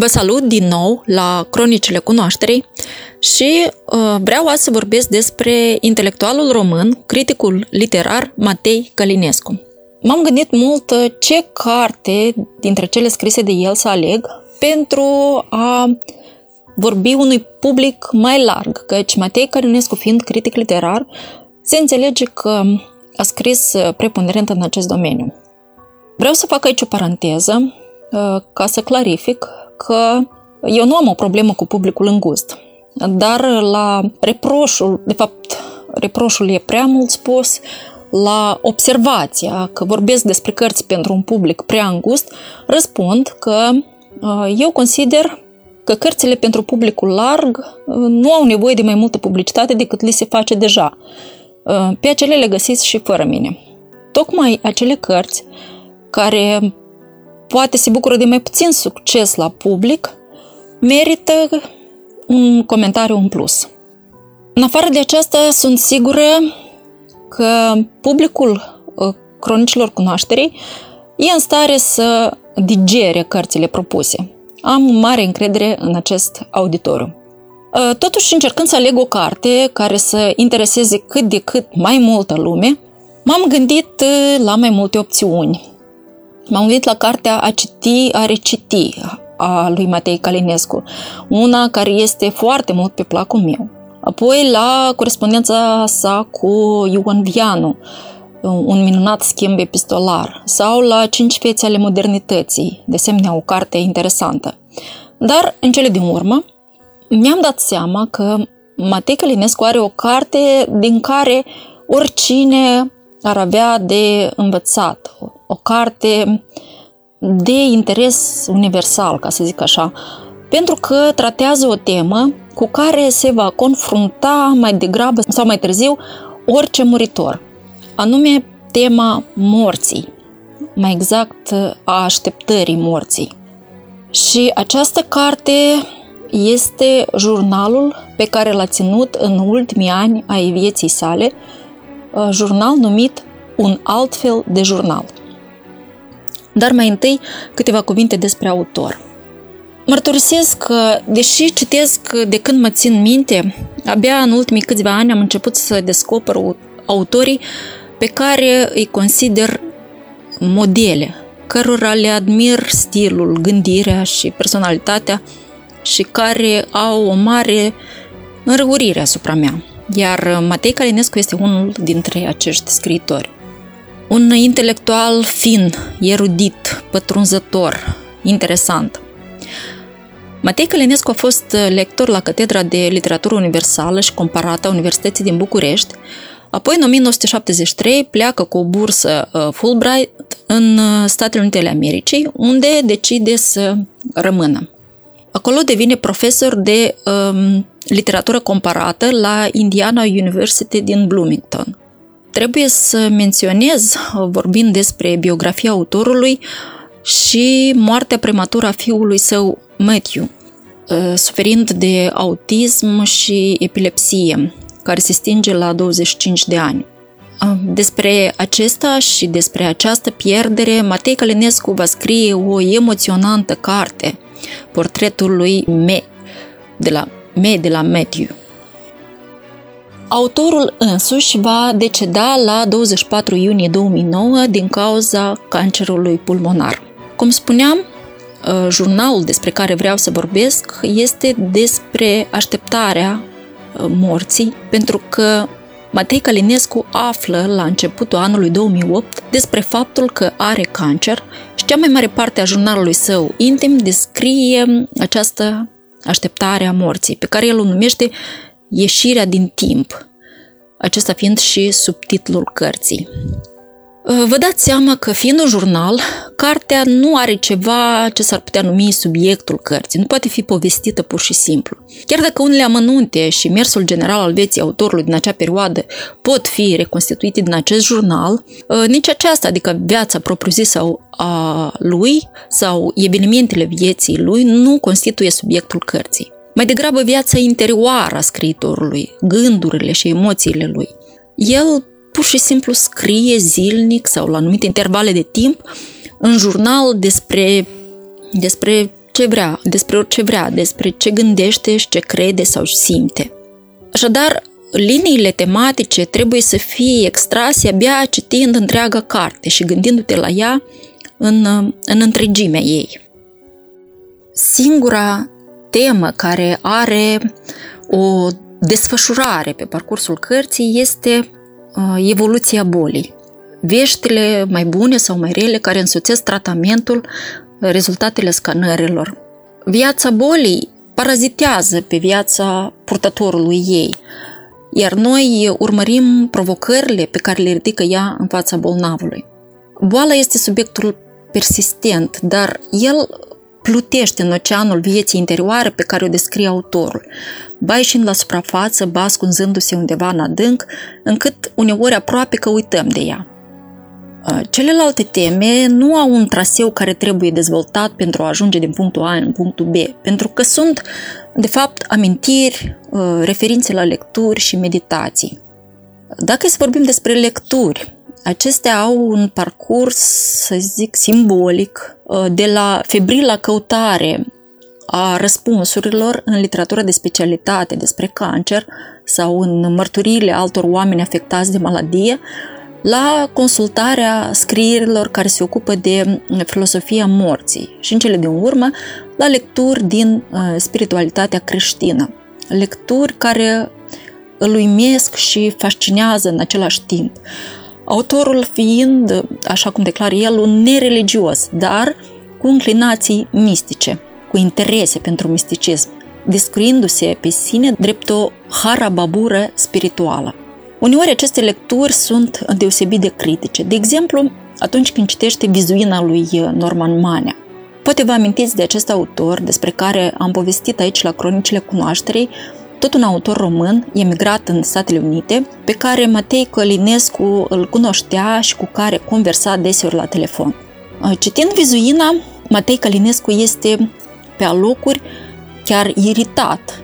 Vă salut din nou la Cronicile Cunoașterii și uh, vreau azi să vorbesc despre intelectualul român, criticul literar Matei Călinescu. M-am gândit mult uh, ce carte dintre cele scrise de el să aleg pentru a vorbi unui public mai larg, căci Matei Călinescu fiind critic literar, se înțelege că a scris uh, preponderent în acest domeniu. Vreau să fac aici o paranteză uh, ca să clarific că eu nu am o problemă cu publicul îngust, dar la reproșul, de fapt, reproșul e prea mult spus, la observația că vorbesc despre cărți pentru un public prea îngust, răspund că uh, eu consider că cărțile pentru publicul larg uh, nu au nevoie de mai multă publicitate decât li se face deja. Uh, pe acele le găsiți și fără mine. Tocmai acele cărți care poate se bucură de mai puțin succes la public, merită un comentariu în plus. În afară de aceasta, sunt sigură că publicul uh, cronicilor cunoașterii e în stare să digere cărțile propuse. Am mare încredere în acest auditoriu. Uh, totuși, încercând să aleg o carte care să intereseze cât de cât mai multă lume, m-am gândit uh, la mai multe opțiuni. M-am gândit la cartea A citi, a reciti a lui Matei Calinescu, una care este foarte mult pe placul meu. Apoi la corespondența sa cu Ioan Vianu, un minunat schimb epistolar, sau la Cinci fețe ale modernității, de asemenea o carte interesantă. Dar, în cele din urmă, mi-am dat seama că Matei Călinescu are o carte din care oricine ar avea de învățat, o carte de interes universal, ca să zic așa, pentru că tratează o temă cu care se va confrunta mai degrabă sau mai târziu orice muritor, anume tema morții, mai exact a așteptării morții. Și această carte este jurnalul pe care l-a ținut în ultimii ani ai vieții sale, jurnal numit Un altfel de jurnal. Dar mai întâi câteva cuvinte despre autor. Mărturisesc că, deși citesc de când mă țin minte, abia în ultimii câțiva ani am început să descoper autorii pe care îi consider modele, cărora le admir stilul, gândirea și personalitatea și care au o mare înrăurire asupra mea. Iar Matei Calinescu este unul dintre acești scriitori. Un intelectual fin, erudit, pătrunzător, interesant. Matei Călinescu a fost lector la Catedra de Literatură Universală și Comparată a Universității din București, apoi în 1973 pleacă cu o bursă uh, Fulbright în uh, Statele Unite ale Americii, unde decide să rămână. Acolo devine profesor de um, literatură comparată la Indiana University din Bloomington. Trebuie să menționez, vorbind despre biografia autorului, și moartea prematură a fiului său, Matthew, ă, suferind de autism și epilepsie, care se stinge la 25 de ani. Despre acesta și despre această pierdere, Matei Călinescu va scrie o emoționantă carte, portretul lui Me, de la Me de la Matthew. Autorul însuși va deceda la 24 iunie 2009 din cauza cancerului pulmonar. Cum spuneam, ă, jurnalul despre care vreau să vorbesc este despre așteptarea ă, morții, pentru că Matei Calinescu află la începutul anului 2008 despre faptul că are cancer și cea mai mare parte a jurnalului său intim descrie această așteptare a morții, pe care el o numește ieșirea din timp, acesta fiind și subtitlul cărții. Vă dați seama că, fiind un jurnal, cartea nu are ceva ce s-ar putea numi subiectul cărții, nu poate fi povestită pur și simplu. Chiar dacă unele amănunte și mersul general al vieții autorului din acea perioadă pot fi reconstituite din acest jurnal, nici aceasta, adică viața propriu-zisă a lui sau evenimentele vieții lui, nu constituie subiectul cărții. Mai degrabă viața interioară a scriitorului, gândurile și emoțiile lui. El pur și simplu scrie zilnic sau la anumite intervale de timp în jurnal despre, despre ce vrea, despre orice vrea, despre ce gândește și ce crede sau simte. Așadar, liniile tematice trebuie să fie extrase abia citind întreaga carte și gândindu-te la ea în, în întregimea ei. Singura temă care are o desfășurare pe parcursul cărții este uh, evoluția bolii. Veștile mai bune sau mai rele care însoțesc tratamentul, rezultatele scanărilor. Viața bolii parazitează pe viața purtătorului ei, iar noi urmărim provocările pe care le ridică ea în fața bolnavului. Boala este subiectul persistent, dar el plutește în oceanul vieții interioare pe care o descrie autorul, ba ieșind la suprafață, ba ascunzându-se undeva în adânc, încât uneori aproape că uităm de ea. Celelalte teme nu au un traseu care trebuie dezvoltat pentru a ajunge din punctul A în punctul B, pentru că sunt, de fapt, amintiri, referințe la lecturi și meditații. Dacă să vorbim despre lecturi, Acestea au un parcurs, să zic, simbolic, uh, de la febrila căutare a răspunsurilor în literatura de specialitate despre cancer sau în mărturiile altor oameni afectați de maladie, la consultarea scrierilor care se ocupă de filosofia morții și în cele din urmă la lecturi din uh, spiritualitatea creștină. Lecturi care îl uimesc și fascinează în același timp autorul fiind, așa cum declară el, un nereligios, dar cu inclinații mistice, cu interese pentru misticism, descriindu-se pe sine drept o harababură spirituală. Uneori aceste lecturi sunt deosebit de critice. De exemplu, atunci când citește vizuina lui Norman Manea. Poate vă amintiți de acest autor despre care am povestit aici la Cronicile Cunoașterii, tot un autor român, emigrat în Statele Unite, pe care Matei Călinescu îl cunoștea și cu care conversa deseori la telefon. Uh, citind vizuina, Matei Călinescu este pe alocuri chiar iritat.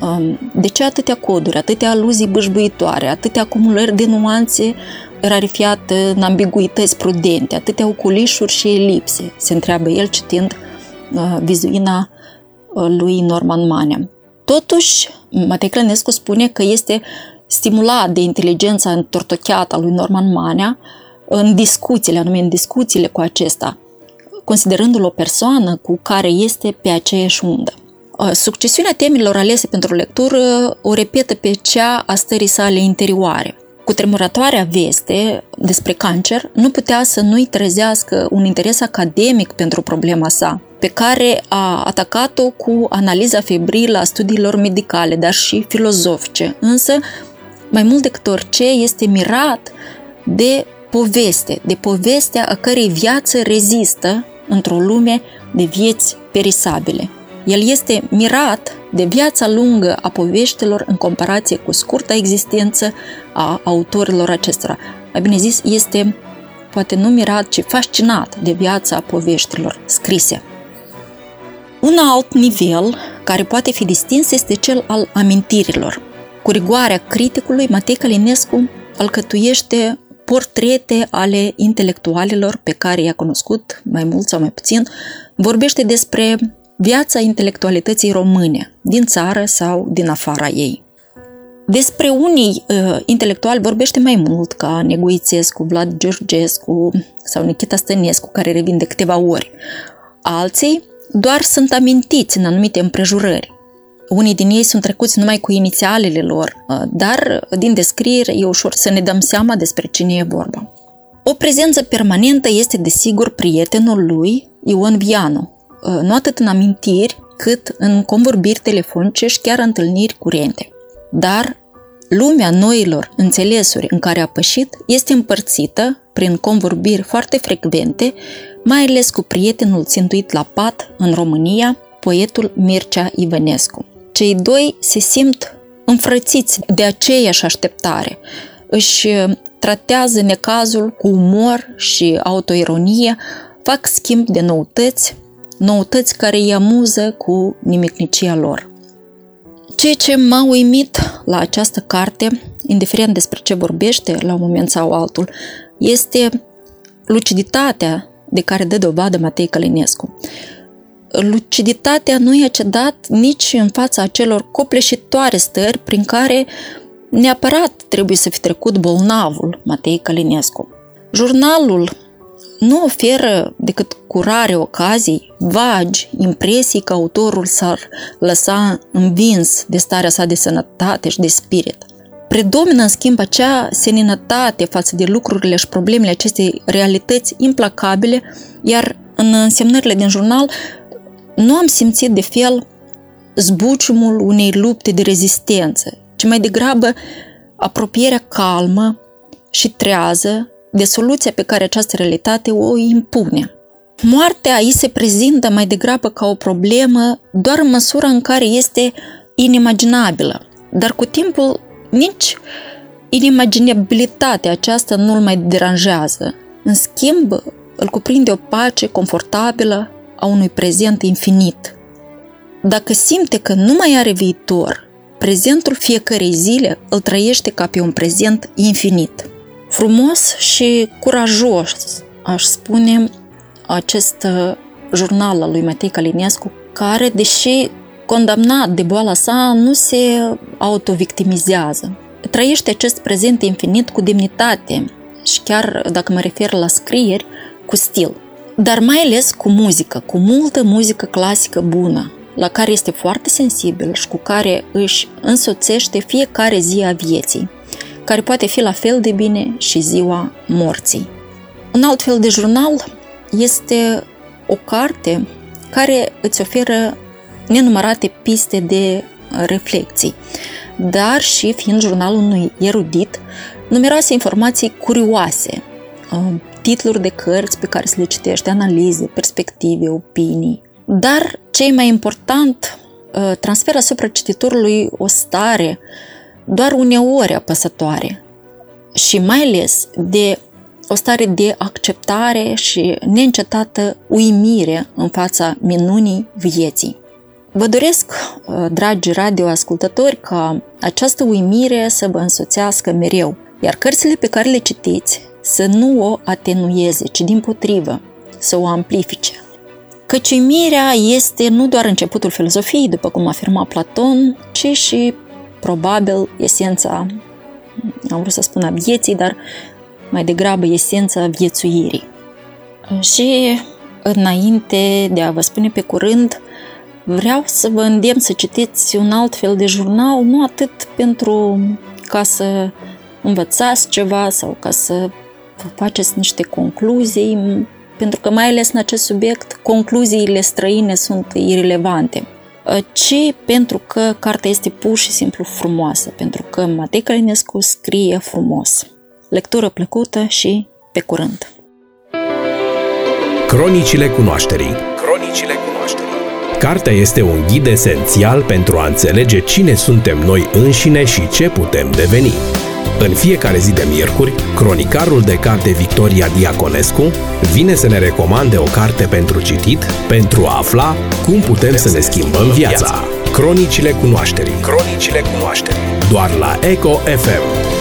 Um, de ce atâtea coduri, atâtea aluzii bâșbuitoare, atâtea acumulări de nuanțe rarifiate în ambiguități prudente, atâtea oculișuri și elipse, se întreabă el citind uh, vizuina uh, lui Norman Manea. Totuși, Matei Clănescu spune că este stimulat de inteligența întortocheată a lui Norman Manea în discuțiile, anume în discuțiile cu acesta, considerându-l o persoană cu care este pe aceeași undă. Uh, succesiunea temelor alese pentru lectură o repetă pe cea a stării sale interioare. Cu tremurătoarea veste despre cancer nu putea să nu-i trezească un interes academic pentru problema sa, pe care a atacat-o cu analiza febrilă a studiilor medicale, dar și filozofice. Însă, mai mult decât orice, este mirat de poveste, de povestea a cărei viață rezistă într-o lume de vieți perisabile. El este mirat de viața lungă a poveștilor în comparație cu scurta existență a autorilor acestora. Mai bine zis, este poate nu mirat, ci fascinat de viața poveștilor scrise. Un alt nivel care poate fi distins este cel al amintirilor. Cu rigoarea criticului, Matei Calinescu alcătuiește portrete ale intelectualilor pe care i-a cunoscut, mai mult sau mai puțin, vorbește despre viața intelectualității române, din țară sau din afara ei. Despre unii uh, intelectuali vorbește mai mult, ca Neguițescu, Vlad Georgescu sau Nikita Stănescu, care revin de câteva ori. Alții doar sunt amintiți în anumite împrejurări. Unii din ei sunt trecuți numai cu inițialele lor, uh, dar din descriere e ușor să ne dăm seama despre cine e vorba. O prezență permanentă este desigur prietenul lui, Ion Vianu, uh, nu atât în amintiri, cât în convorbiri telefonice și chiar întâlniri curente. Dar lumea noilor înțelesuri în care a pășit este împărțită prin convorbiri foarte frecvente, mai ales cu prietenul țintuit la pat în România, poetul Mircea Ivănescu. Cei doi se simt înfrățiți de aceeași așteptare. Își tratează necazul cu umor și autoironie, fac schimb de noutăți, noutăți care îi amuză cu nimicnicia lor. Ceea ce m-a uimit la această carte, indiferent despre ce vorbește la un moment sau altul, este luciditatea de care dă dovadă Matei Călinescu. Luciditatea nu i-a cedat nici în fața acelor copleșitoare stări prin care neapărat trebuie să fi trecut bolnavul Matei Călinescu. Jurnalul nu oferă decât cu rare ocazii, vagi, impresii că autorul s-ar lăsa învins de starea sa de sănătate și de spirit. Predomină, în schimb, acea seninătate față de lucrurile și problemele acestei realități implacabile, iar în însemnările din jurnal nu am simțit de fel zbuciumul unei lupte de rezistență, ci mai degrabă apropierea calmă și trează de soluția pe care această realitate o impune. Moartea aici se prezintă mai degrabă ca o problemă doar în măsura în care este inimaginabilă, dar cu timpul nici inimaginabilitatea aceasta nu îl mai deranjează. În schimb, îl cuprinde o pace confortabilă a unui prezent infinit. Dacă simte că nu mai are viitor, prezentul fiecărei zile îl trăiește ca pe un prezent infinit frumos și curajos, aș spune, acest uh, jurnal al lui Matei Calinescu, care, deși condamnat de boala sa, nu se autovictimizează. Trăiește acest prezent infinit cu demnitate și chiar, dacă mă refer la scrieri, cu stil. Dar mai ales cu muzică, cu multă muzică clasică bună, la care este foarte sensibil și cu care își însoțește fiecare zi a vieții care poate fi la fel de bine și ziua morții. Un alt fel de jurnal este o carte care îți oferă nenumărate piste de reflexii, dar și fiind jurnalul unui erudit, numeroase informații curioase, uh, titluri de cărți pe care să le citești, analize, perspective, opinii. Dar, cei mai important, uh, transferă asupra cititorului o stare doar uneori apăsătoare și mai ales de o stare de acceptare și neîncetată uimire în fața minunii vieții. Vă doresc, uh, dragi radioascultători, ca această uimire să vă însoțească mereu, iar cărțile pe care le citiți să nu o atenueze, ci din potrivă, să o amplifice. Căci uimirea este nu doar începutul filozofiei, după cum afirma Platon, ci și probabil esența, am vrut să spun a vieții, dar mai degrabă esența viețuirii. Și înainte de a vă spune pe curând, vreau să vă îndemn să citiți un alt fel de jurnal, nu atât pentru ca să învățați ceva sau ca să vă faceți niște concluzii, pentru că mai ales în acest subiect, concluziile străine sunt irelevante. Uh, ci pentru că cartea este pur și simplu frumoasă, pentru că Matei Călinescu scrie frumos. Lectură plăcută și pe curând! Cronicile cunoașterii Cronicile cunoașterii Cartea este un ghid esențial pentru a înțelege cine suntem noi înșine și ce putem deveni. În fiecare zi de miercuri, cronicarul de carte Victoria Diaconescu vine să ne recomande o carte pentru citit pentru a afla cum putem să ne schimbăm viața. Cronicile cunoașterii. Cronicile cunoașterii. Doar la Eco FM.